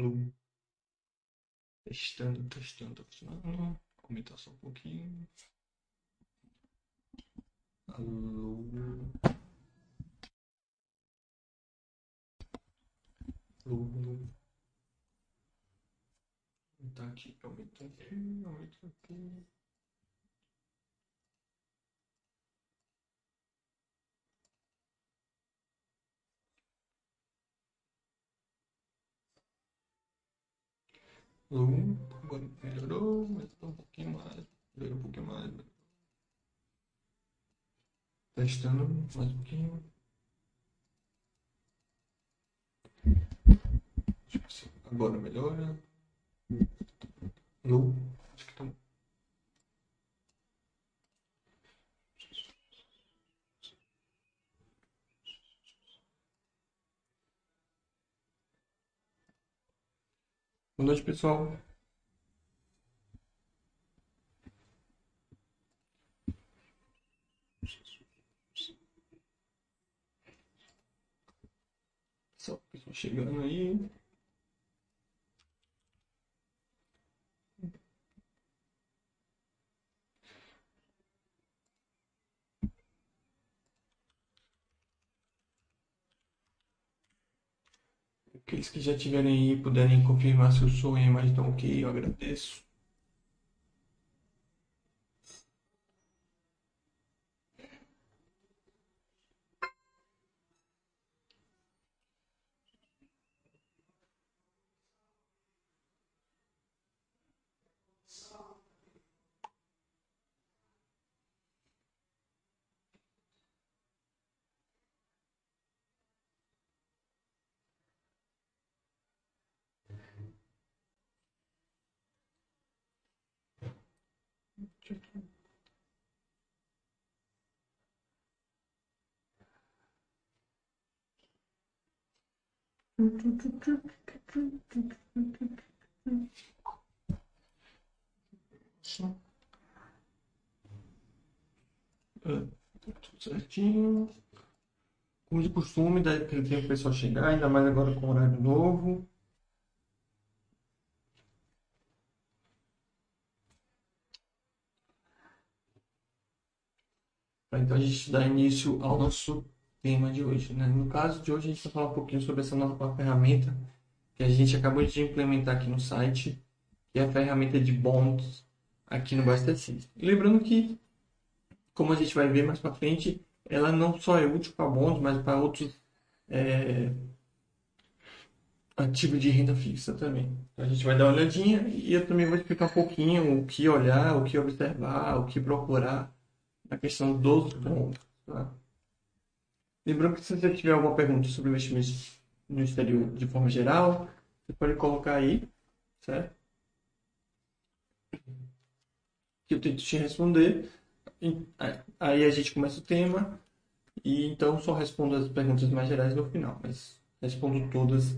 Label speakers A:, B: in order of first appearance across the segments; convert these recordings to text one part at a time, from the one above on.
A: Alô. Testando, testando, tá funcionando. Aumentar só um pouquinho. Alô. Alô. Aumentar aqui, aumenta aqui, aumenta aqui. Agora melhorou, mas um pouquinho mais. Melhorou um pouquinho mais. Testando mais um pouquinho. Agora melhora. Alô? Acho que tá. Boa noite, pessoal. Pessoal chegando aí. Aqueles que já tiverem aí puderem confirmar se o som e imagem estão ok, eu agradeço. Ah, Tudo certinho. Como de costume, dá tempo o pessoal chegar, ainda mais agora com horário novo. Tá, Então a gente dá início ao nosso tema de hoje, né? No caso de hoje a gente vai falar um pouquinho sobre essa nova ferramenta que a gente acabou de implementar aqui no site, que é a ferramenta de bônus aqui no Buster lembrando que, como a gente vai ver mais para frente, ela não só é útil para bônus, mas para outros é, ativos de renda fixa também. Então, a gente vai dar uma olhadinha e eu também vou explicar um pouquinho o que olhar, o que observar, o que procurar na questão dos bônus. Tá? Lembrando que se você tiver alguma pergunta sobre investimentos no exterior de forma geral, você pode colocar aí, certo? Que eu tento te responder. Aí a gente começa o tema e então só respondo as perguntas mais gerais no final, mas respondo todas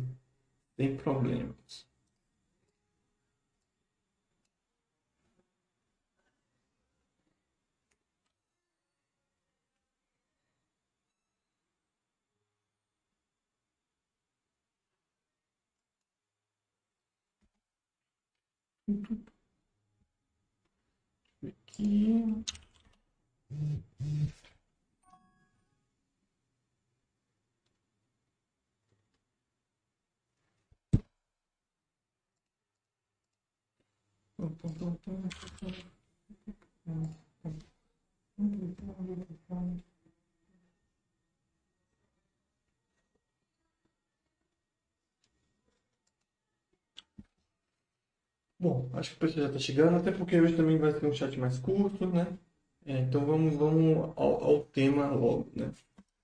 A: sem problemas. Aqui. Bom, acho que o pessoal já está chegando, até porque hoje também vai ser um chat mais curto, né? É, então vamos, vamos ao, ao tema logo, né?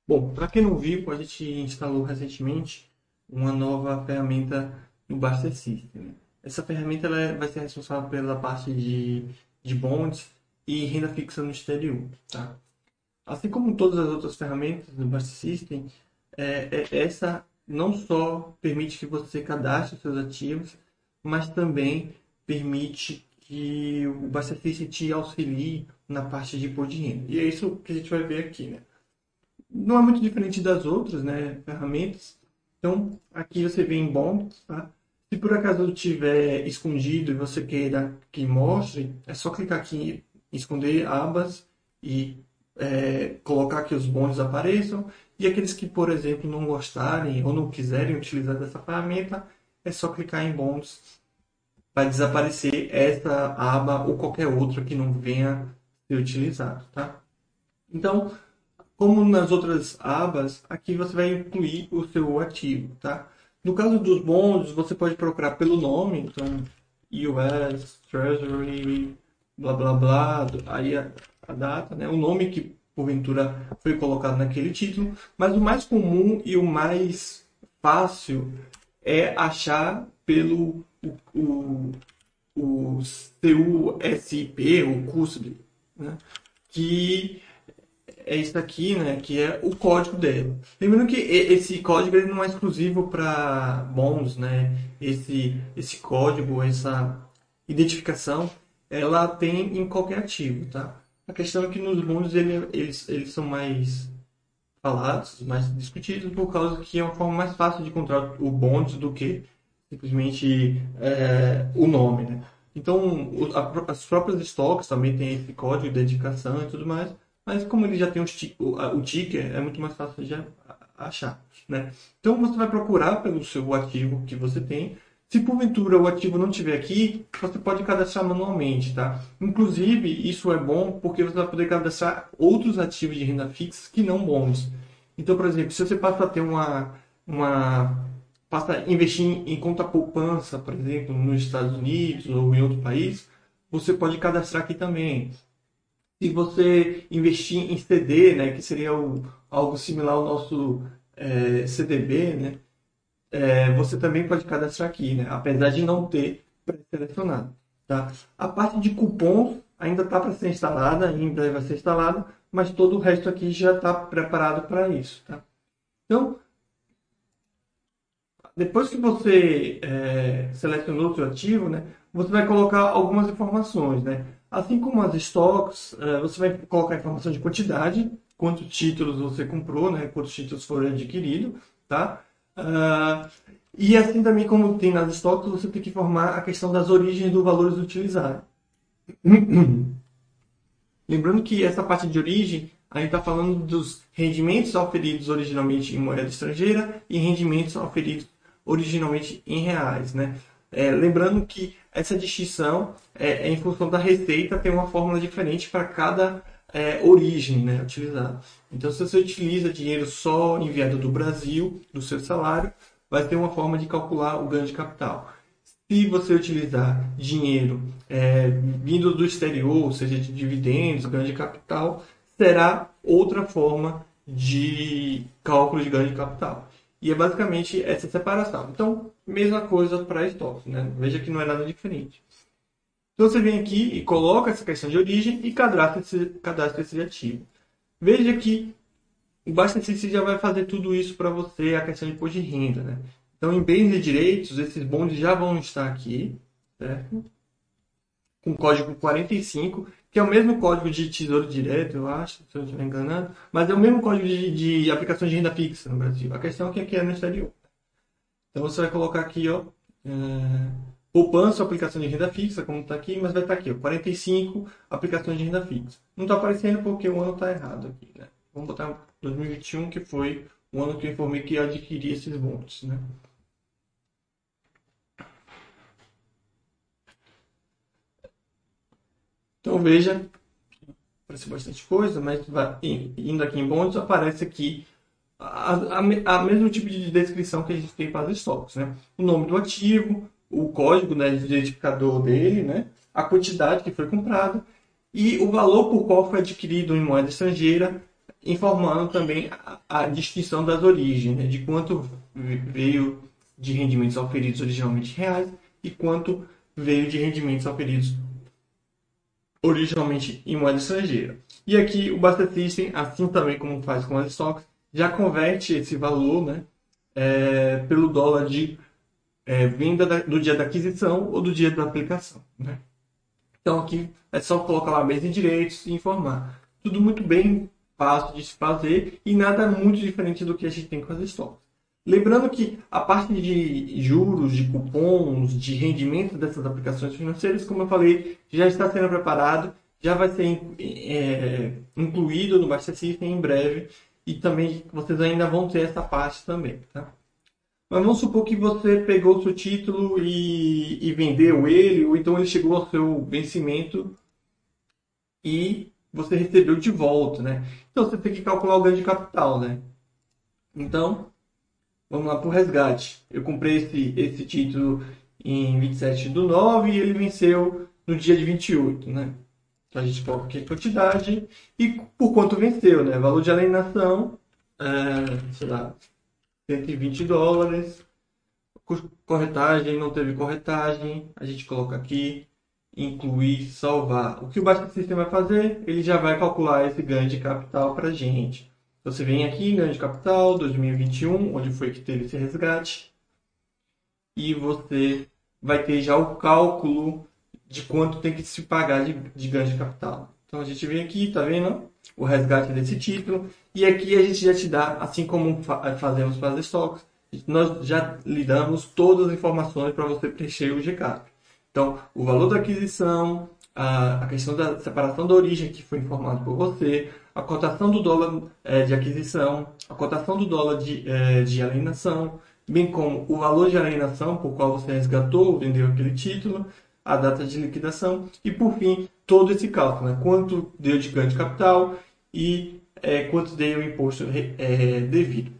A: Bom, para quem não viu, a gente instalou recentemente uma nova ferramenta no Buster System. Essa ferramenta ela é- vai ser responsável pela parte de, de bonds e renda fixa no exterior, tá? Assim como todas as outras ferramentas do Buster System, é, é- essa não só permite que você cadastre seus ativos, mas também permite que o System te auxilie na parte de pôr dinheiro. E é isso que a gente vai ver aqui, né? Não é muito diferente das outras, né, ferramentas. Então, aqui você vê em bonds, tá? Se por acaso estiver escondido e você queira que mostre, é só clicar aqui em esconder abas e é, colocar que os bônus apareçam. E aqueles que, por exemplo, não gostarem ou não quiserem utilizar dessa ferramenta, é só clicar em bônus para desaparecer essa aba ou qualquer outra que não venha ser utilizado, tá? Então, como nas outras abas, aqui você vai incluir o seu ativo, tá? No caso dos bônus, você pode procurar pelo nome, então US Treasury, blá blá blá, aí a, a data, né? O nome que porventura foi colocado naquele título, mas o mais comum e o mais fácil é achar pelo o, o, o CUSIP, o CUSB, né? que é isso aqui, né, que é o código dela. Lembrando que esse código ele não é exclusivo para bons, né? Esse esse código, essa identificação, ela tem em qualquer ativo, tá? A questão é que nos mundos ele, eles, eles são mais falados, mais discutidos, por causa que é uma forma mais fácil de encontrar o bonde do que simplesmente é, o nome. Né? Então, a, as próprias estoques também têm esse código de identificação e tudo mais, mas como ele já tem o, o ticker, é muito mais fácil de achar. Né? Então, você vai procurar pelo seu ativo que você tem se porventura o ativo não estiver aqui, você pode cadastrar manualmente, tá? Inclusive, isso é bom porque você vai poder cadastrar outros ativos de renda fixa que não bons. Então, por exemplo, se você passa a ter uma, uma passa a investir em conta poupança, por exemplo, nos Estados Unidos ou em outro país, você pode cadastrar aqui também. Se você investir em CD, né, que seria o, algo similar ao nosso é, CDB, né, é, você também pode cadastrar aqui, né? apesar de não ter pré-selecionado. Tá? A parte de cupons ainda está para ser instalada, em breve vai ser instalada, mas todo o resto aqui já está preparado para isso. Tá? Então, depois que você é, selecionou o seu ativo, né, você vai colocar algumas informações. Né? Assim como as stocks, é, você vai colocar informação de quantidade, quantos títulos você comprou, né, quantos títulos foram adquiridos, tá? Uh, e assim também como tem nas estoques, você tem que informar a questão das origens dos valores utilizados. Lembrando que essa parte de origem, a gente está falando dos rendimentos oferidos originalmente em moeda estrangeira e rendimentos oferidos originalmente em reais. Né? É, lembrando que essa distinção é, é, em função da receita, tem uma fórmula diferente para cada é, origem né, utilizada. Então, se você utiliza dinheiro só enviado do Brasil, do seu salário, vai ter uma forma de calcular o ganho de capital. Se você utilizar dinheiro é, vindo do exterior, ou seja, de dividendos, ganho de capital, será outra forma de cálculo de ganho de capital. E é basicamente essa separação. Então, mesma coisa para estoques. Né? Veja que não é nada diferente. Então você vem aqui e coloca essa questão de origem e cadastra esse, cadastra esse ativo. Veja que o Basta-Assist já vai fazer tudo isso para você, a questão de imposto de renda. Né? Então, em bens e direitos, esses bondes já vão estar aqui, certo? com código 45, que é o mesmo código de tesouro direto, eu acho, se eu estiver enganado, mas é o mesmo código de, de aplicação de renda fixa no Brasil. A questão é que aqui é no exterior. Então você vai colocar aqui, ó, é, poupança, aplicação de renda fixa, como está aqui, mas vai estar tá aqui, ó, 45 aplicações de renda fixa. Não está aparecendo porque o ano está errado aqui, né? Vamos botar 2021, que foi o ano que eu informei que adquiri esses bônus, né? Então veja, aparece bastante coisa, mas vai, indo aqui em bônus, aparece aqui a, a, a, mesmo tipo de descrição que a gente tem para os estoques, né? O nome do ativo, o código né, de identificador dele, né, a quantidade que foi comprada e o valor por qual foi adquirido em moeda estrangeira, informando também a, a distinção das origens, né, de quanto veio de rendimentos oferidos originalmente reais e quanto veio de rendimentos oferidos originalmente em moeda estrangeira. E aqui o Basta System, assim também como faz com as stocks, já converte esse valor né, é, pelo dólar de é, vinda da, do dia da aquisição ou do dia da aplicação. Né? Então aqui é só colocar lá mesa de direitos e informar. Tudo muito bem fácil de se fazer e nada muito diferente do que a gente tem com as estoques. Lembrando que a parte de juros, de cupons, de rendimento dessas aplicações financeiras, como eu falei, já está sendo preparado, já vai ser é, incluído no Baixa System em breve e também vocês ainda vão ter essa parte também, tá? Mas vamos supor que você pegou o seu título e, e vendeu ele, ou então ele chegou ao seu vencimento e você recebeu de volta, né? Então você tem que calcular o ganho de capital, né? Então, vamos lá para o resgate. Eu comprei esse, esse título em 27 do 9 e ele venceu no dia de 28, né? Então a gente coloca aqui a quantidade e por quanto venceu, né? Valor de alienação, é, sei lá, 120 dólares. Corretagem, não teve corretagem, a gente coloca aqui, incluir, salvar. O que o Basta System vai fazer? Ele já vai calcular esse ganho de capital para gente. Você vem aqui, ganho de capital 2021, onde foi que teve esse resgate, e você vai ter já o cálculo de quanto tem que se pagar de, de ganho de capital. Então a gente vem aqui, tá vendo? O resgate desse título. E aqui a gente já te dá, assim como fazemos para as estoques, nós já lhe damos todas as informações para você preencher o GCAP. Então, o valor da aquisição, a, a questão da separação da origem que foi informado por você, a cotação do dólar é, de aquisição, a cotação do dólar de, é, de alienação, bem como o valor de alienação por qual você resgatou ou vendeu aquele título, a data de liquidação e, por fim, todo esse cálculo, né? quanto deu de ganho de capital e é, quanto deu o imposto é, devido.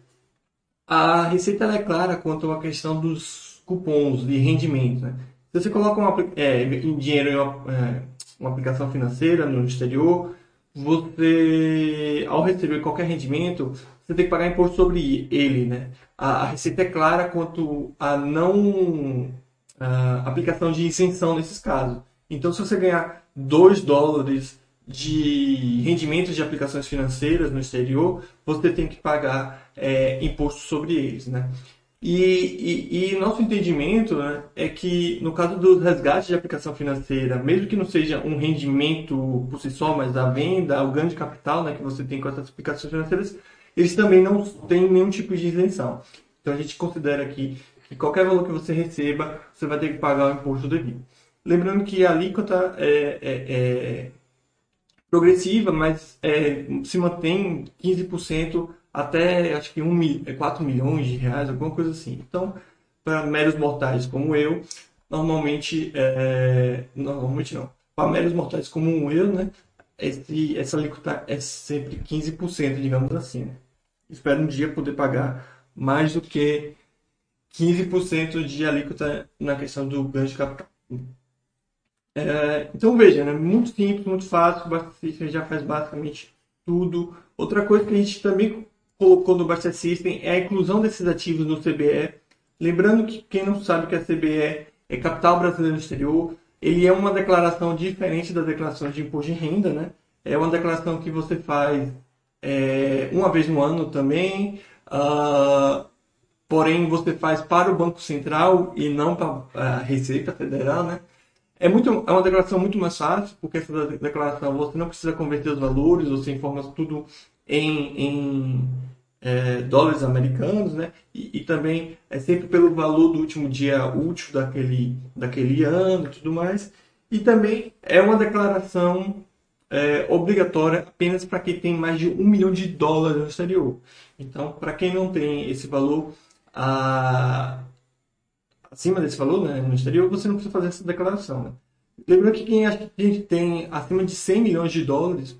A: A receita é clara quanto à questão dos cupons de rendimento. Né? Se você coloca uma, é, dinheiro em uma, é, uma aplicação financeira no exterior, você, ao receber qualquer rendimento, você tem que pagar imposto sobre ele. Né? A, a receita é clara quanto a não uh, aplicação de isenção nesses casos. Então, se você ganhar 2 dólares de rendimentos de aplicações financeiras no exterior, você tem que pagar é, imposto sobre eles. Né? E, e, e, nosso entendimento né, é que no caso dos resgates de aplicação financeira, mesmo que não seja um rendimento por si só, mas a venda, o ganho de capital né, que você tem com essas aplicações financeiras, eles também não têm nenhum tipo de isenção. Então a gente considera aqui que qualquer valor que você receba, você vai ter que pagar o imposto devido. Lembrando que a alíquota é, é, é progressiva, mas é, se mantém 15% até acho que 1, 4 é, milhões de reais, alguma coisa assim. Então, para meros mortais como eu, normalmente, é, normalmente não, para meros mortais como eu, né, esse, essa alíquota é sempre 15%, digamos assim. Espero um dia poder pagar mais do que 15% de alíquota na questão do ganho de capital. É, então veja, né? muito simples, muito fácil, System já faz basicamente tudo. Outra coisa que a gente também colocou no Basta System é a inclusão desses ativos no CBE. Lembrando que quem não sabe que a CBE é Capital Brasileiro no Exterior, ele é uma declaração diferente das declarações de imposto de renda, né? É uma declaração que você faz é, uma vez no ano também. Uh, porém você faz para o Banco Central e não para a Receita Federal, né? É, muito, é uma declaração muito mais fácil, porque essa declaração você não precisa converter os valores, você informa tudo em, em é, dólares americanos, né? E, e, também é sempre pelo valor do último dia útil daquele, daquele ano e tudo mais. E também é uma declaração é, obrigatória apenas para quem tem mais de um milhão de dólares no exterior. Então, para quem não tem esse valor, a, acima desse valor, né, no exterior, você não precisa fazer essa declaração. Né? Lembrando que quem a gente tem acima de 100 milhões de dólares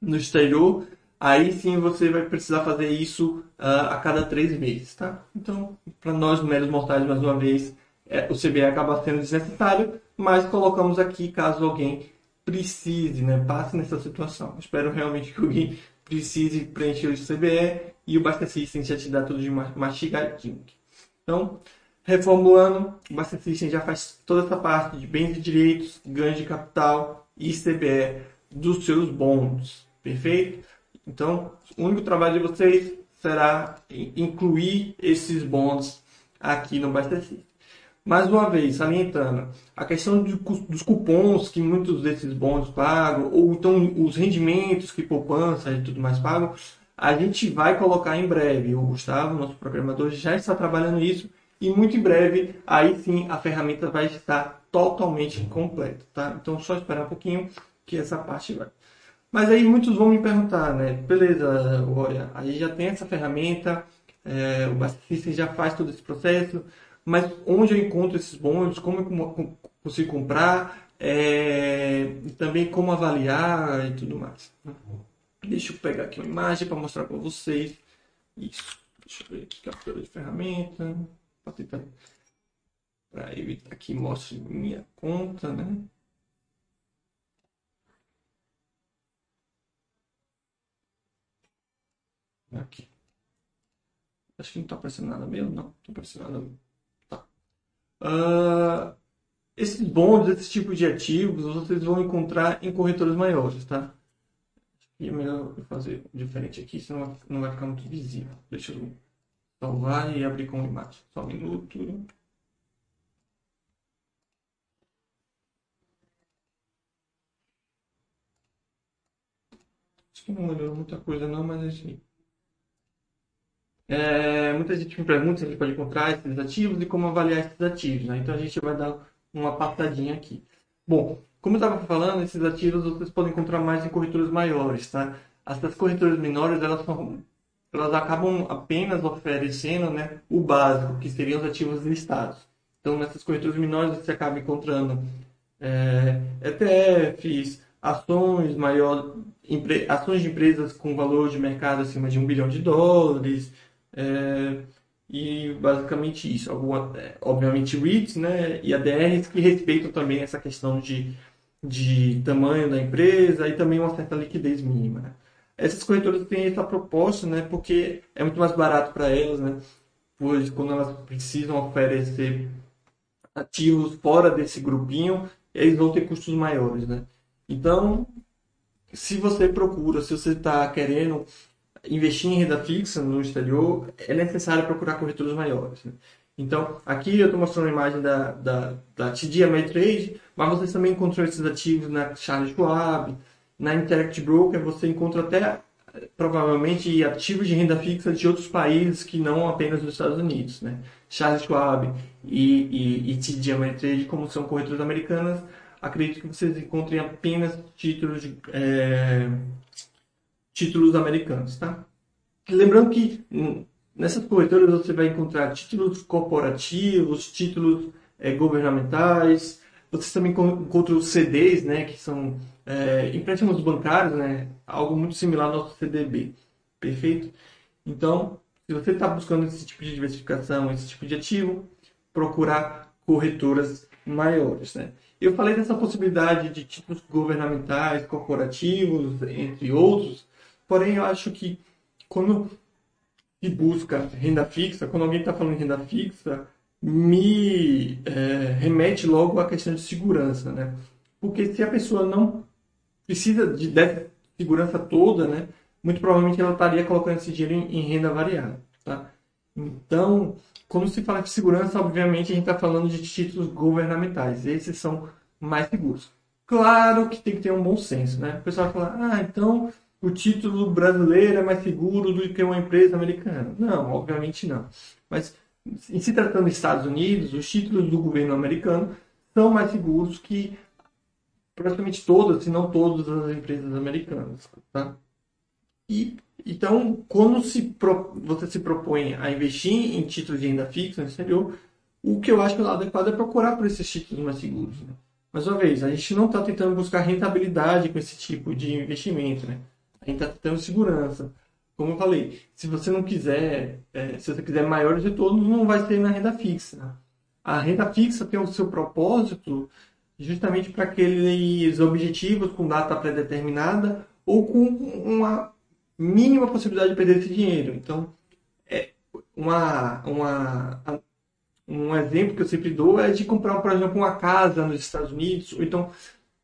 A: no exterior, aí sim você vai precisar fazer isso uh, a cada três meses, tá? Então, para nós meros mortais, mais uma vez, é, o CBE acaba sendo desnecessário, mas colocamos aqui caso alguém precise, né, passe nessa situação. Espero realmente que alguém precise preencher o CBE e o Basta System já te dá tudo de mastigadinho. Então, reformulando, o Basta System já faz toda essa parte de bens e direitos, ganho de capital e CBE dos seus bons. Perfeito? Então, o único trabalho de vocês será incluir esses bons aqui no System. Mais uma vez, salientando, a questão de, dos cupons que muitos desses bons pagam, ou então os rendimentos que poupança e tudo mais pagam, A gente vai colocar em breve. O Gustavo, nosso programador, já está trabalhando isso e muito em breve, aí sim, a ferramenta vai estar totalmente completa, tá? Então, só esperar um pouquinho que essa parte vai. Mas aí muitos vão me perguntar, né? Beleza, olha, aí já tem essa ferramenta, é, o Bastista já faz todo esse processo, mas onde eu encontro esses bônus, como eu consigo comprar, é, e também como avaliar e tudo mais. Né? Deixa eu pegar aqui uma imagem para mostrar para vocês. Isso. Deixa eu ver aqui, captura de ferramenta. Para evitar que mostre minha conta, né? Aqui. Acho que não está aparecendo nada mesmo. Não, não aparecendo nada. Tá. Uh, esses bons, esse tipo de ativos, vocês vão encontrar em corretoras maiores, tá? E é melhor eu fazer diferente aqui, senão não vai ficar muito visível. Deixa eu salvar e abrir com imagem. Só um minuto. Acho que não melhorou muita coisa não, mas assim. É, muita gente me pergunta se a gente pode encontrar esses ativos e como avaliar esses ativos. Né? Então a gente vai dar uma passadinha aqui. Bom, como eu estava falando, esses ativos vocês podem encontrar mais em corretoras maiores, tá? Essas corretoras menores, elas, são, elas acabam apenas oferecendo né, o básico, que seriam os ativos listados. Então, nessas corretoras menores, você acaba encontrando é, ETFs, ações maior, empre, ações de empresas com valor de mercado acima de um bilhão de dólares, é, e basicamente isso. Alguma, é, obviamente REITs né, e ADRs que respeitam também essa questão de, de tamanho da empresa e também uma certa liquidez mínima. Né. Essas corretoras têm essa proposta né, porque é muito mais barato para elas, né, pois quando elas precisam oferecer ativos fora desse grupinho, eles vão ter custos maiores. Né. Então, se você procura, se você está querendo investir em renda fixa no exterior, é necessário procurar corretoras maiores. Né? Então, aqui eu estou mostrando a imagem da, da, da TD Ameritrade, mas vocês também encontram esses ativos na Charles Schwab, na Interact Broker, você encontra até provavelmente ativos de renda fixa de outros países que não apenas dos Estados Unidos. Né? Charles Schwab e, e, e TD Ameritrade, como são corretoras americanas, acredito que vocês encontrem apenas títulos de, é, títulos americanos, tá? Lembrando que hum, nessas corretoras você vai encontrar títulos corporativos, títulos é, governamentais, você também encontra os CDs, né, que são é, empréstimos bancários, né, algo muito similar ao nosso CDB, perfeito? Então, se você está buscando esse tipo de diversificação, esse tipo de ativo, procurar corretoras maiores, né? Eu falei dessa possibilidade de títulos governamentais, corporativos, entre outros, Porém, eu acho que quando se busca renda fixa, quando alguém está falando de renda fixa, me é, remete logo à questão de segurança, né? Porque se a pessoa não precisa de dessa segurança toda, né? Muito provavelmente ela estaria colocando esse dinheiro em, em renda variável, tá? Então, quando se fala de segurança, obviamente a gente está falando de títulos governamentais. Esses são mais seguros. Claro que tem que ter um bom senso, né? O pessoal vai falar, ah, então o título brasileiro é mais seguro do que uma empresa americana. Não, obviamente não. Mas em se tratando dos Estados Unidos, os títulos do governo americano são mais seguros que praticamente todas, se não todas as empresas americanas. Tá? E, então, quando se pro, você se propõe a investir em títulos de renda fixa no exterior, o que eu acho adequado é procurar por esses títulos mais seguros. Né? Mais uma vez, a gente não está tentando buscar rentabilidade com esse tipo de investimento. Né? A gente está tendo segurança. Como eu falei, se você não quiser, é, se você quiser maiores retornos, não vai ser na renda fixa. A renda fixa tem o seu propósito justamente para aqueles objetivos com data pré-determinada ou com uma mínima possibilidade de perder esse dinheiro. Então, é uma, uma, um exemplo que eu sempre dou é de comprar, por exemplo, uma casa nos Estados Unidos, ou então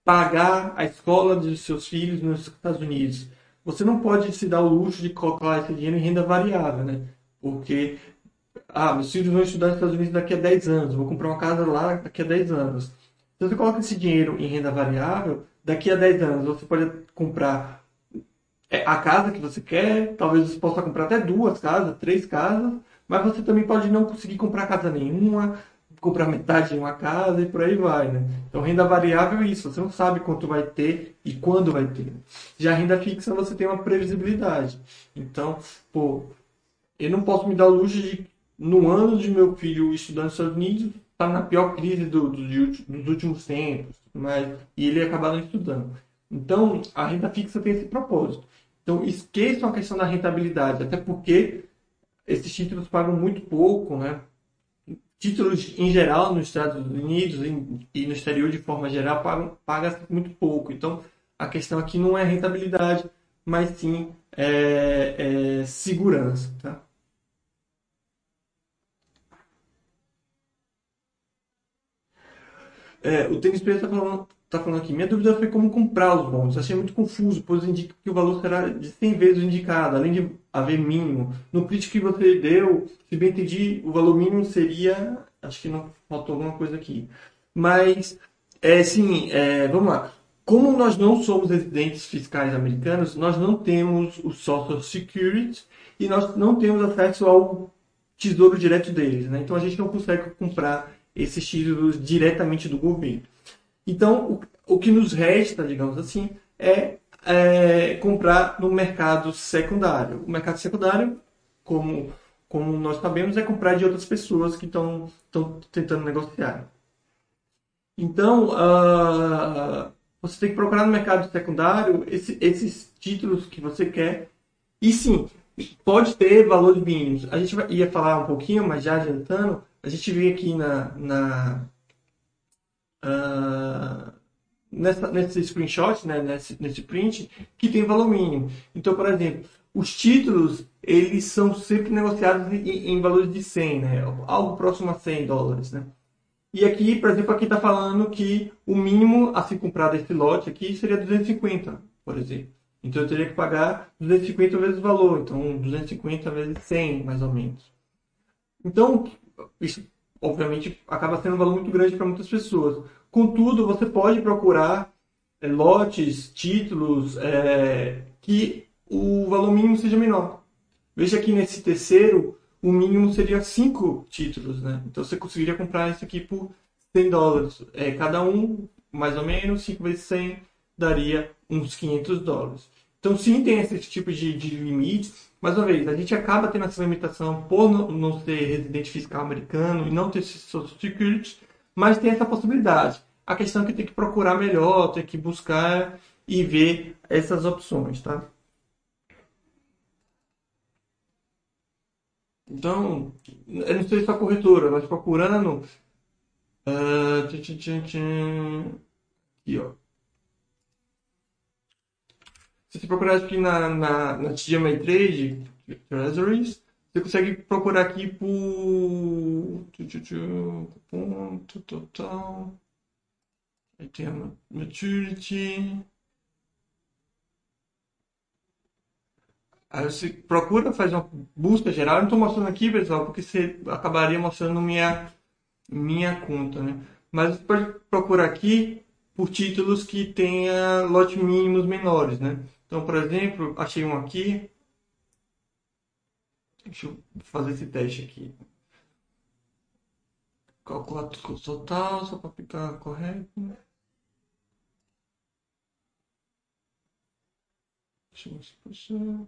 A: pagar a escola dos seus filhos nos Estados Unidos você não pode se dar o luxo de colocar esse dinheiro em renda variável, né? Porque, ah, meus filhos vão estudar nos Estados Unidos daqui a 10 anos, vou comprar uma casa lá daqui a 10 anos. Se você coloca esse dinheiro em renda variável, daqui a 10 anos você pode comprar é a casa que você quer, talvez você possa comprar até duas casas, três casas, mas você também pode não conseguir comprar casa nenhuma, comprar metade de uma casa e por aí vai, né? Então renda variável é isso, você não sabe quanto vai ter e quando vai ter. Já renda fixa você tem uma previsibilidade. Então, pô, eu não posso me dar o luxo de no ano de meu filho estudando nos Estados Unidos, tá na pior crise do, do, dos últimos tempos, mas e ele acabar não estudando. Então, a renda fixa tem esse propósito. Então, esqueçam a questão da rentabilidade, até porque esses títulos pagam muito pouco, né? Títulos em geral nos Estados Unidos e no exterior de forma geral pagam paga muito pouco. Então, a questão aqui não é rentabilidade, mas sim é, é segurança, tá? É, o Tênis está falando, tá falando aqui. Minha dúvida foi como comprar os bons. Achei muito confuso, pois indica que o valor será de 100 vezes o indicado, além de haver mínimo. No print que você deu, se bem entendi, o valor mínimo seria. Acho que não faltou alguma coisa aqui. Mas, é, sim, é, vamos lá. Como nós não somos residentes fiscais americanos, nós não temos o Social Security e nós não temos acesso ao tesouro direto deles. Né? Então a gente não consegue comprar esses títulos diretamente do governo. Então, o, o que nos resta, digamos assim, é, é, comprar no mercado secundário. O mercado secundário, como, como nós sabemos, é comprar de outras pessoas que estão tentando negociar. Então, uh, você tem que procurar no mercado secundário esse, esses títulos que você quer. E sim, pode ter valores mínimos. A gente ia falar um pouquinho, mas já adiantando, a gente vê aqui na, na uh, nessa, nesse screenshot, né, nesse, nesse print, que tem valor mínimo. Então, por exemplo, os títulos, eles são sempre negociados em, em valores de 100, né? Algo próximo a 100 dólares, né? E aqui, por exemplo, aqui está falando que o mínimo a se comprar desse lote aqui seria 250, por exemplo. Então eu teria que pagar 250 vezes o valor, então 250 vezes 100, mais ou menos. Então, isso obviamente acaba sendo um valor muito grande para muitas pessoas. Contudo, você pode procurar é, lotes, títulos é, que o valor mínimo seja menor. Veja aqui nesse terceiro, o mínimo seria 5 títulos, né? Então você conseguiria comprar esse aqui por 100 dólares. É, cada um, mais ou menos, 5 vezes 100 daria uns 500 dólares. Então sim, tem esse tipo de, de limites, mais uma vez, a gente acaba tendo essa limitação por não ser residente fiscal americano e não ter Social Security, mas tem essa possibilidade. A questão é que tem que procurar melhor, tem que buscar e ver essas opções, tá? Então, eu não sei se é a corretora, mas procurando. Uh, tchan, tchan, tchan, aqui, ó. Se você procurar aqui na, na, na TGMA Trade, Treasuries, você consegue procurar aqui por. Ponto total. Aí tem a maturity. Aí você procura, faz uma busca geral. Eu não estou mostrando aqui, pessoal, porque você acabaria mostrando minha, minha conta, né? Mas você pode procurar aqui por títulos que tenha lote mínimos menores, né? Então, por exemplo, achei um aqui. Deixa eu fazer esse teste aqui. Calcular o total, só para ficar correto. Deixa eu puxar.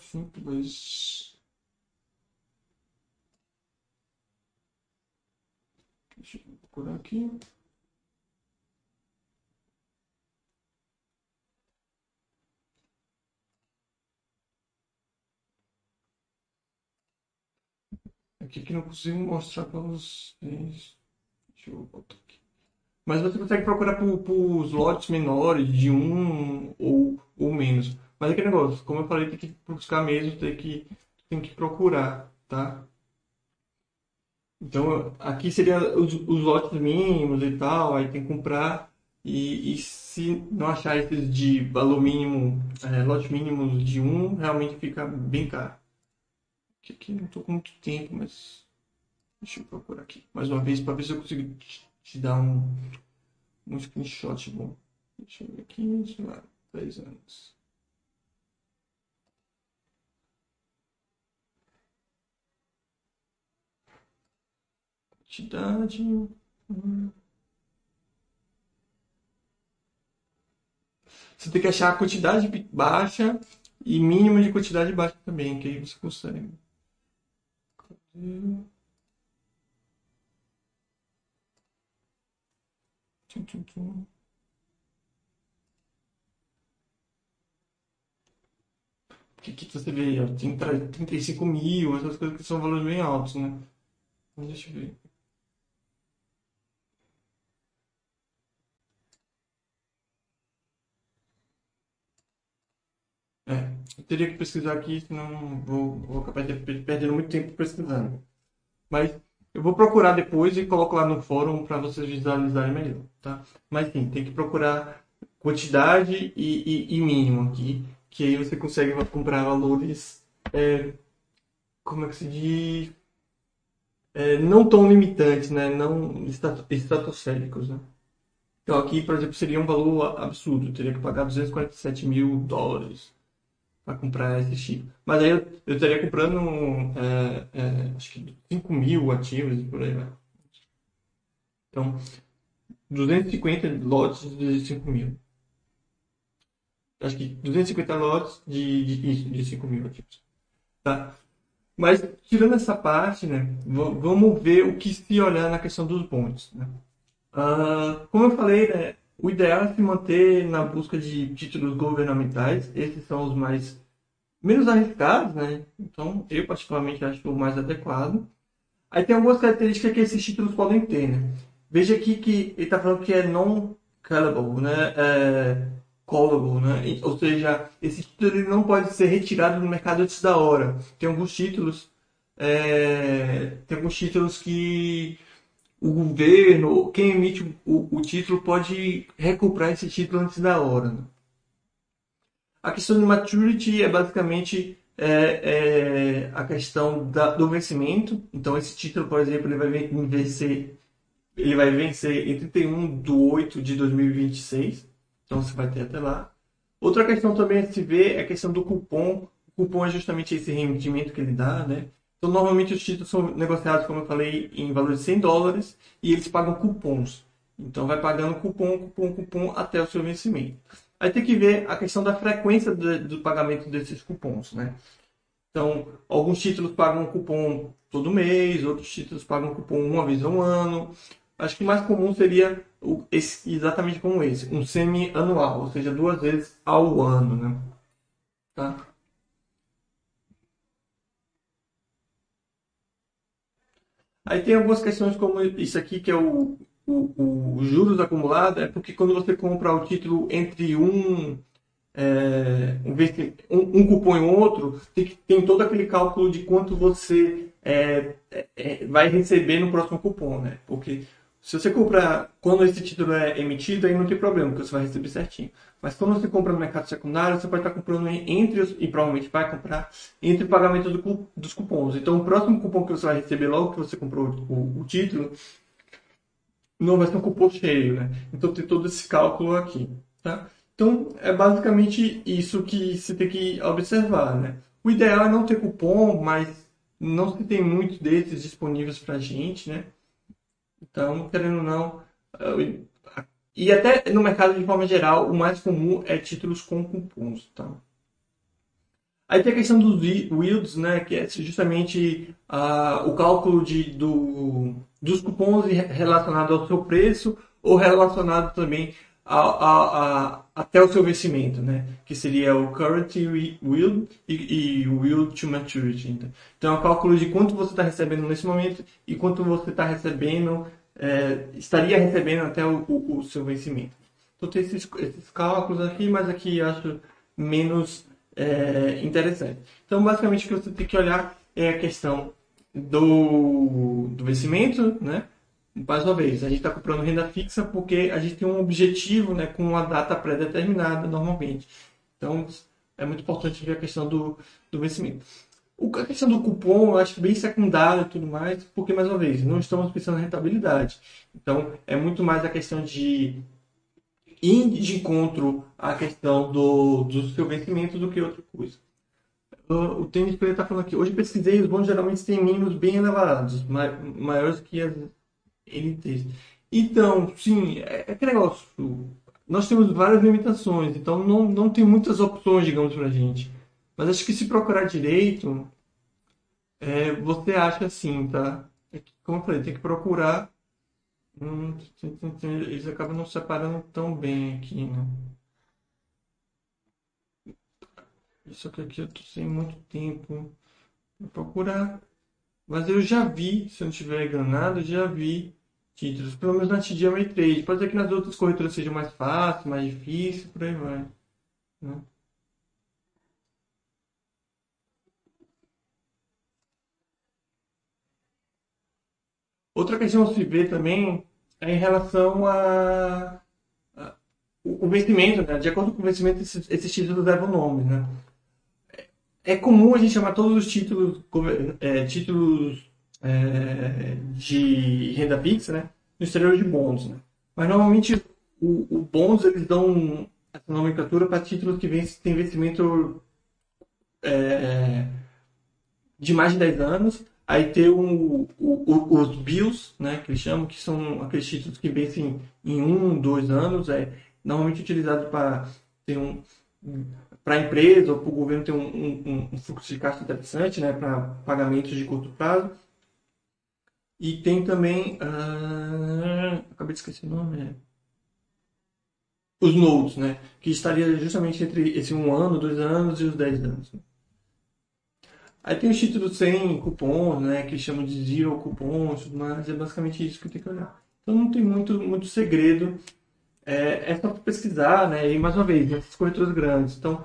A: Cinco, dois. Deixa eu procurar aqui. Aqui que não consigo mostrar para vocês. Deixa eu botar aqui. Mas você consegue procurar por, por lotes menores, de um ou, ou menos. Mas é que negócio, como eu falei, tem que buscar mesmo, tem que, tem que procurar, tá? Então, aqui seria os, os lotes mínimos e tal, aí tem que comprar. E, e se não achar esses de valor mínimo, é, lote mínimos de um, realmente fica bem caro que aqui não estou com muito tempo, mas deixa eu procurar aqui mais uma vez para ver se eu consigo te, te dar um, um screenshot bom. Deixa eu ver aqui, sei lá, 10 anos. Quantidade. Você tem que achar a quantidade baixa e mínimo de quantidade baixa também, que aí você consegue. Tchum, tchum. que, que você vê ó, tem 35 mil, essas coisas que são valores bem altos, né? Então, deixa eu ver. É, eu teria que pesquisar aqui, senão vou, vou acabar perdendo muito tempo pesquisando. Mas eu vou procurar depois e coloco lá no fórum para vocês visualizarem melhor, tá? Mas sim, tem que procurar quantidade e, e, e mínimo aqui, que aí você consegue comprar valores, é, como é que se diz, é, não tão limitantes, né? Não estratosféricos, né? Então aqui, por exemplo, seria um valor absurdo, teria que pagar 247 mil dólares para comprar esse chip. Mas aí eu, eu estaria comprando é, é, acho que 5 mil ativos por aí, né? Então, 250 lotes de 5 mil. Acho que 250 lotes de, de, de 5 mil ativos. Tá? Mas, tirando essa parte, né, vamos ver o que se olhar na questão dos pontos. Né? Uh, como eu falei, né, o ideal é se manter na busca de títulos governamentais. Esses são os mais menos arriscados, né? Então, eu particularmente acho o mais adequado. Aí tem algumas características que esses títulos podem ter, né? Veja aqui que ele está falando que é non-callable, né? É callable, né? Ou seja, esse título ele não pode ser retirado do mercado antes da hora. Tem alguns títulos, é... tem alguns títulos que o governo, quem emite o, o título pode recuperar esse título antes da hora. Né? A questão de maturity é basicamente é, é a questão da, do vencimento. Então, esse título, por exemplo, ele vai vencer, ele vai vencer em 31 de 8 de 2026. Então, você vai ter até lá. Outra questão também a se ver é a questão do cupom. O cupom é justamente esse rendimento que ele dá, né? Então, normalmente os títulos são negociados, como eu falei, em valor de 100 dólares e eles pagam cupons. Então, vai pagando cupom, cupom, cupom até o seu vencimento. Aí tem que ver a questão da frequência do, do pagamento desses cupons, né? Então, alguns títulos pagam cupom todo mês, outros títulos pagam cupom uma vez ao ano. Acho que mais comum seria o, esse, exatamente como esse, um semi-anual, ou seja, duas vezes ao ano, né? Tá? Aí tem algumas questões como isso aqui, que é o, o, o juros acumulados, é porque quando você compra o título entre um, é, um, um, cupom e outro, tem, tem todo aquele cálculo de quanto você é, é, vai receber no próximo cupom, né? Porque se você comprar quando esse título é emitido, aí não tem problema, porque você vai receber certinho. Mas quando você compra no mercado secundário, você pode estar comprando entre os, e provavelmente vai comprar entre o pagamento do, dos cupons. Então, o próximo cupom que você vai receber logo que você comprou o, o título não vai ser um cupom cheio, né? Então, tem todo esse cálculo aqui, tá? Então, é basicamente isso que você tem que observar, né? O ideal é não ter cupom, mas não se tem muitos desses disponíveis para gente, né? Então, querendo ou não, e até no mercado de forma geral, o mais comum é títulos com cupons. Tá? Aí tem a questão dos yields, né, que é justamente uh, o cálculo de, do, dos cupons relacionado ao seu preço ou relacionado também a, a, a, até o seu vencimento, né? que seria o current yield e, e o yield to maturity. Então é o cálculo de quanto você está recebendo nesse momento e quanto você está recebendo é, estaria recebendo até o, o, o, seu vencimento. Então tem esses, esses cálculos aqui, mas aqui eu acho menos é, interessante. Então basicamente o que você tem que olhar é a questão do, do vencimento, né? Mais uma vez, a gente está comprando renda fixa porque a gente tem um objetivo né, com uma data pré-determinada normalmente. Então é muito importante ver a questão do, do vencimento. A questão do cupom eu acho bem secundário e tudo mais, porque, mais uma vez, não estamos pensando em rentabilidade. Então, é muito mais a questão de de encontro à questão do, do seu vencimento do que outra coisa. O, o Tênis Player está falando aqui. Hoje pesquisei, os bons geralmente têm mínimos bem elevados, maiores que as NTs. Então, sim, é, é aquele negócio. Nós temos várias limitações, então não, não tem muitas opções, digamos, para a gente. Mas acho que se procurar direito, é, você acha assim, tá? É como eu falei, tem que procurar. Hum, eles acabam não separando tão bem aqui, né? Isso aqui eu tô sem muito tempo para procurar. Mas eu já vi, se eu não estiver enganado, já vi títulos, pelo menos na TD Trade. Pode ser que nas outras corretoras seja mais fácil, mais difícil, por aí vai. Né? Outra questão a se ver também em relação a, a o vencimento, né? De acordo com o vencimento, esses, esses títulos levam nome, né? É comum a gente chamar todos os títulos, é, títulos é, de renda fixa, né? No exterior de bons, né? Mas normalmente o, o bons eles dão essa nomenclatura para títulos que têm vencimento é, de mais de 10 anos. Aí tem o, o, os bills, né, que eles chamam, que são aqueles títulos que vencem em um, dois anos, é normalmente utilizado para ter um para a empresa ou para o governo ter um, um, um, fluxo de caixa interessante, né, para pagamentos de curto prazo. E tem também. Uh, acabei de esquecer o nome. É, os nodes, né? Que estaria justamente entre esse um ano, dois anos e os dez anos. Aí tem os títulos sem cupons, né? Que chamam de zero cupons, mas é basicamente isso que tem que olhar. Então não tem muito, muito segredo. É, é só pesquisar, né? E mais uma vez, nessas corretoras grandes. Então,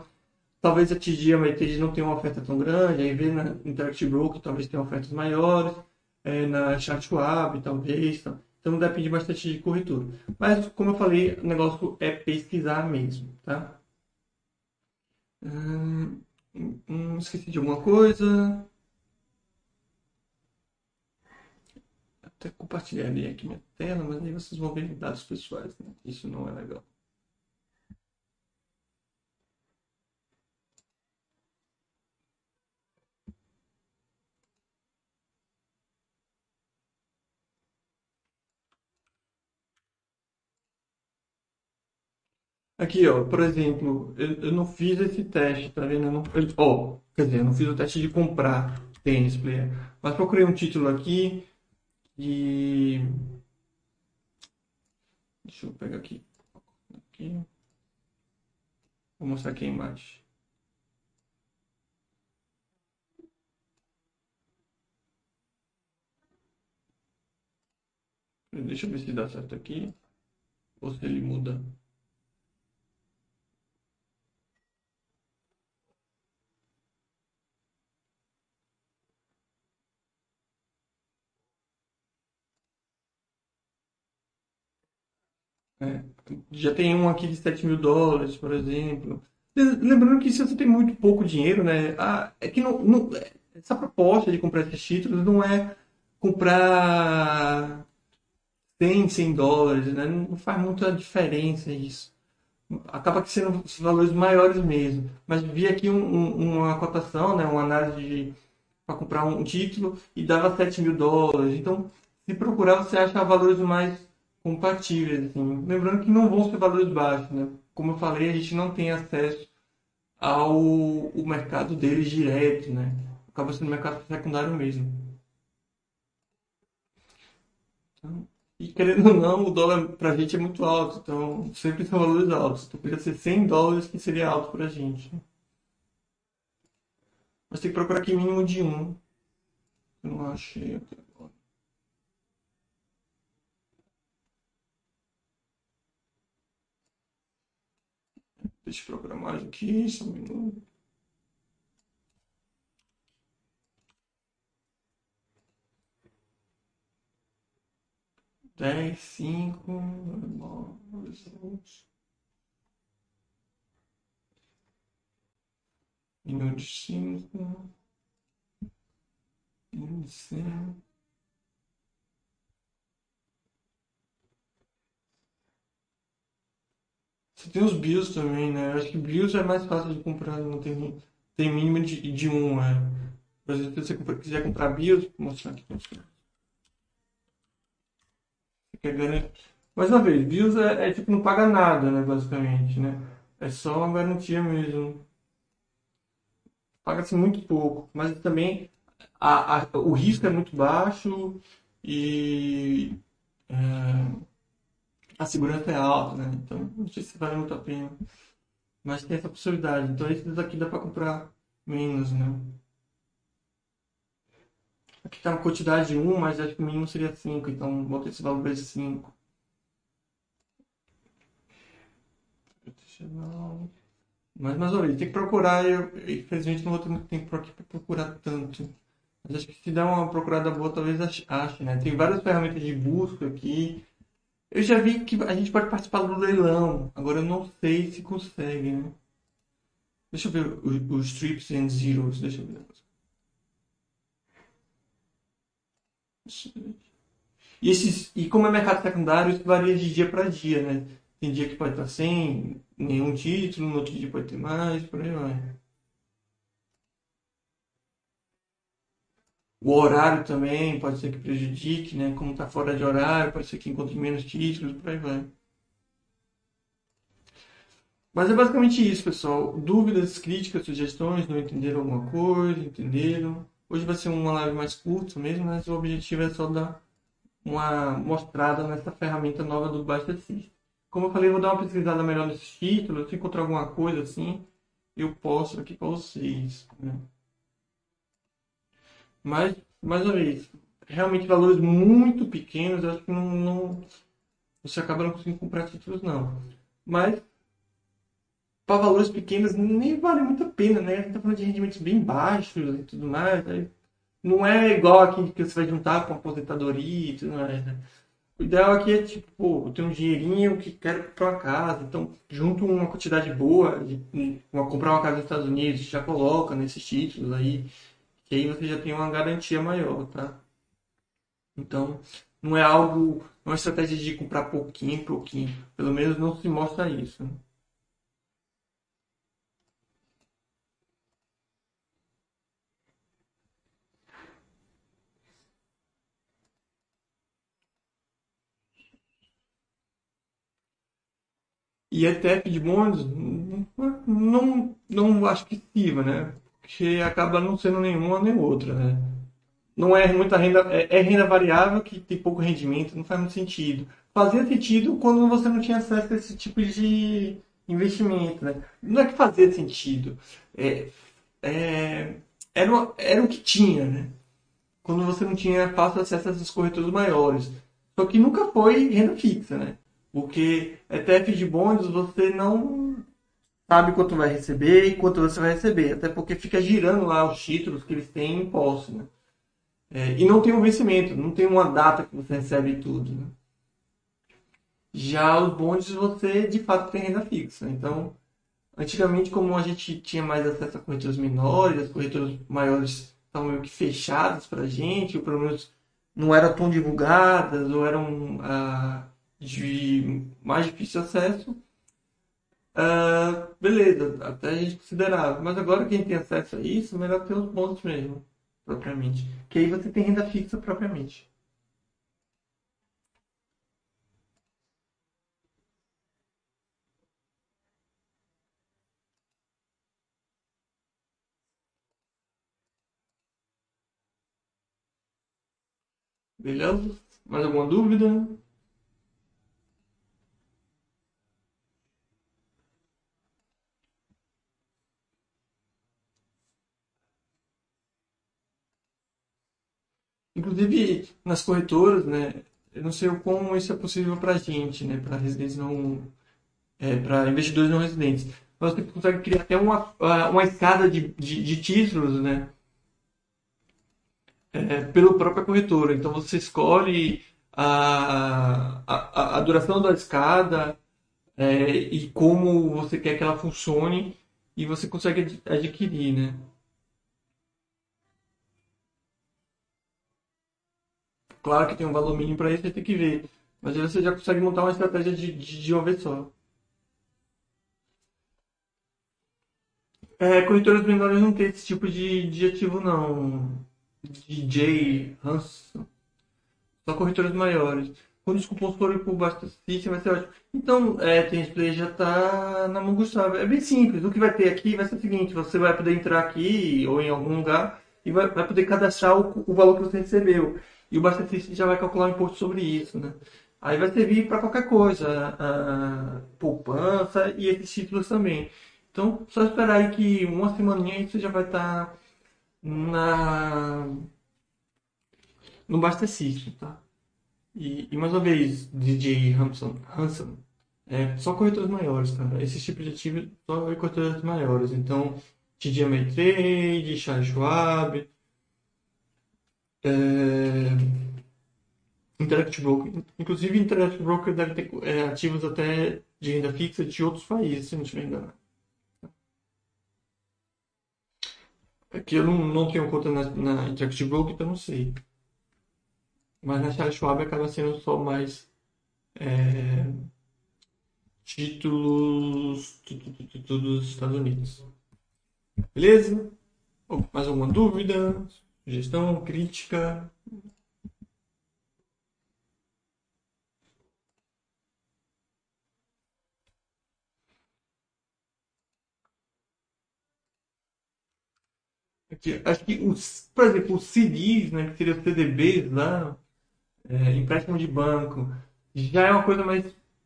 A: talvez a TD, a MITD não tenha uma oferta tão grande, aí vê na Interactive Broker talvez tenha ofertas maiores é, na Chartwab, talvez. Tá? Então depende bastante de corretora. Mas, como eu falei, o negócio é pesquisar mesmo, tá? Hum, hum, esqueci de alguma coisa. Até compartilharia aqui minha tela, mas aí vocês vão ver dados pessoais. Né? Isso não é legal. Aqui, ó, por exemplo, eu, eu não fiz esse teste, tá vendo? Eu não, eu, ó, quer dizer, eu não fiz o teste de comprar tênis player, mas procurei um título aqui e deixa eu pegar aqui, aqui, vou mostrar aqui a imagem. Deixa eu ver se dá certo aqui ou se ele muda. É, já tem um aqui de 7 mil dólares, por exemplo. Lembrando que se você tem muito pouco dinheiro, né? Ah, é que não, não, essa proposta de comprar esses títulos não é comprar 100, 100 dólares, né? Não faz muita diferença isso. Acaba que sendo os valores maiores mesmo. Mas vi aqui um, um, uma cotação, né? uma análise para comprar um título e dava 7 mil dólares. Então, se procurar, você acha valores mais compatíveis. Assim. Lembrando que não vão ser valores baixos. Né? Como eu falei, a gente não tem acesso ao o mercado deles direto. Né? Acaba sendo mercado secundário mesmo. Então, e querendo ou não, o dólar pra gente é muito alto. Então, sempre são valores altos. Então, podia ser 100 dólares que seria alto pra gente. Mas tem que procurar aqui mínimo de um. Eu não achei mais aqui, só um minuto. Dez, cinco, nove, sete. Minuto cinco. Minuto cinco. Você tem os BIOS também, né? Eu acho que BIOS é mais fácil de comprar, não tem, tem mínimo de, de um, né? Por exemplo, se você quiser comprar BIOS, vou mostrar aqui garantir. Mais uma vez, BIOS é, é tipo, não paga nada, né? Basicamente, né? É só uma garantia mesmo. Paga-se muito pouco, mas também a, a, o risco é muito baixo e é, a segurança é alta, né? Então, não sei se vale muito a pena. Mas tem essa possibilidade. Então, esses daqui dá para comprar menos, né? Aqui tá uma quantidade de 1, mas acho que o mínimo seria 5. Então, bota esse valor vezes 5. Mas, mais ou menos, tem que procurar. Eu, infelizmente, não vou ter muito tempo aqui para procurar tanto. Mas acho que se der uma procurada boa, talvez ache, né? Tem várias ferramentas de busca aqui. Eu já vi que a gente pode participar do leilão. Agora eu não sei se consegue, né? Deixa eu ver os, trips and zeros. Deixa eu ver. E, esses, e como é mercado secundário, isso varia de dia para dia, né? Tem dia que pode estar sem nenhum título, no outro dia pode ter mais, por aí vai. O horário também pode ser que prejudique, né? Como está fora de horário, pode ser que encontre menos títulos, por aí vai. Mas é basicamente isso, pessoal. Dúvidas, críticas, sugestões, não entenderam alguma coisa, entenderam? Hoje vai ser uma live mais curta mesmo, mas o objetivo é só dar uma mostrada nessa ferramenta nova do Basta. Como eu falei, eu vou dar uma pesquisada melhor nesses títulos, se encontrar alguma coisa assim, eu posto aqui para vocês. Né? Mas, mais uma vez, realmente valores muito pequenos, acho que não, não você acaba não conseguindo comprar títulos, não. Mas, para valores pequenos, nem vale muito a pena, né? A gente tá falando de rendimentos bem baixos e tudo mais. Né? Não é igual aqui que você vai juntar com aposentadoria e tudo mais, né? O ideal aqui é, tipo, pô, eu tenho um dinheirinho que quero comprar uma casa, então junto uma quantidade boa, de, de, comprar uma casa nos Estados Unidos, já coloca nesses títulos aí, que aí você já tem uma garantia maior, tá? Então, não é algo, não é uma estratégia de comprar pouquinho, pouquinho. Pelo menos não se mostra isso. Né? E ETF de bônus, não, não acho que sirva, né? Que acaba não sendo nenhuma nem outra, né? Não é muita renda, é, é, renda variável que tem pouco rendimento, não faz muito sentido. Fazia sentido quando você não tinha acesso a esse tipo de investimento, né? Não é que fazia sentido, é, é, era, era o que tinha, né? Quando você não tinha fácil acesso a essas corretoras maiores. Só que nunca foi renda fixa, né? Porque ETF de bônus você não sabe quanto vai receber e quanto você vai receber. Até porque fica girando lá os títulos que eles têm em posse. Né? É, e não tem um vencimento, não tem uma data que você recebe tudo. Né? Já os bondes você de fato tem renda fixa. Então, antigamente, como a gente tinha mais acesso a corretoras menores, as corretoras maiores estavam meio que fechadas para a gente, ou pelo menos não eram tão divulgadas, ou eram ah, de mais difícil acesso Uh, beleza, até a gente considerava. Mas agora quem tem acesso a isso, melhor ter os bônus mesmo, propriamente. Que aí você tem renda fixa propriamente. Beleza? Mais alguma dúvida? Inclusive, nas corretoras, né? Eu não sei como isso é possível para gente, né? Para residentes não... É, para investidores não residentes. Mas você consegue criar até uma, uma escada de, de, de títulos, né? É, pela própria corretora. Então, você escolhe a, a, a duração da escada é, e como você quer que ela funcione e você consegue adquirir, né? Claro que tem um valor mínimo para isso, você tem que ver. Mas aí você já consegue montar uma estratégia de, de, de uma vez só. É, corretoras menores não tem esse tipo de, de ativo, não. DJ, Hanson. Só corretoras maiores. Quando os cupons forem por basta City, vai ser ótimo. Então, é, Play já está na mão Gustavo. É bem simples. O que vai ter aqui vai ser o seguinte: você vai poder entrar aqui ou em algum lugar e vai, vai poder cadastrar o, o valor que você recebeu. E o City já vai calcular o imposto sobre isso, né? Aí vai servir para qualquer coisa, a, a poupança e esses títulos também. Então, só esperar aí que uma semaninha isso já vai estar tá na no Basta System, tá? E, e, mais uma vez, DJ Hanson, Hanson é só corretoras maiores, cara. Esse tipo de ativo só corretoras maiores. Então, TD Ameritrade, Charles Schwab, é, Interactive Broker. Inclusive, Interactive Broker deve ter é, ativos até de renda fixa de outros países, se não estiver enganado. Aqui eu não, não tenho conta na, na Interactive Broker, então não sei. Mas na Charles Schwab acaba sendo só mais é, títulos dos Estados Unidos. Beleza? Mais alguma dúvida? Sugestão? Crítica? Aqui, acho que, os, por exemplo, os CDs, né, que seriam os CDBs lá, é, empréstimo de banco, já é uma coisa mais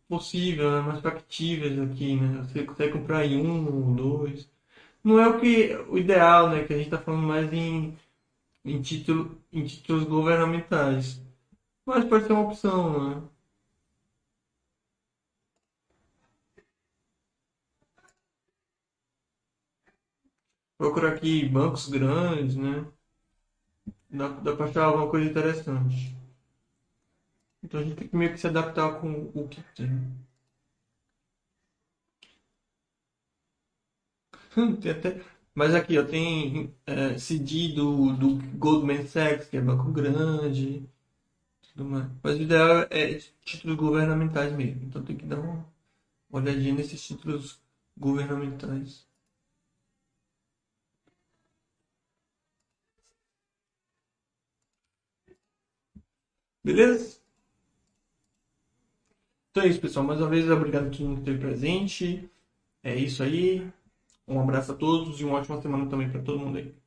A: possível, né, mais factível aqui, né? Você consegue comprar em um, dois. Não é o que o ideal, né? Que a gente está falando mais em, em, título, em títulos governamentais. Mas pode ser uma opção, né? Procurar aqui bancos grandes, né? Dá, dá para achar alguma coisa interessante. Então a gente tem que meio que se adaptar com o que tem. tem até... Mas aqui, ó, tem é, CD do, do Goldman Sachs, que é banco grande. Tudo mais. Mas o ideal é títulos governamentais mesmo. Então tem que dar uma olhadinha nesses títulos governamentais. Beleza? Então é isso, pessoal. Mais uma vez, obrigado a todo mundo que esteve presente. É isso aí. Um abraço a todos e uma ótima semana também para todo mundo aí.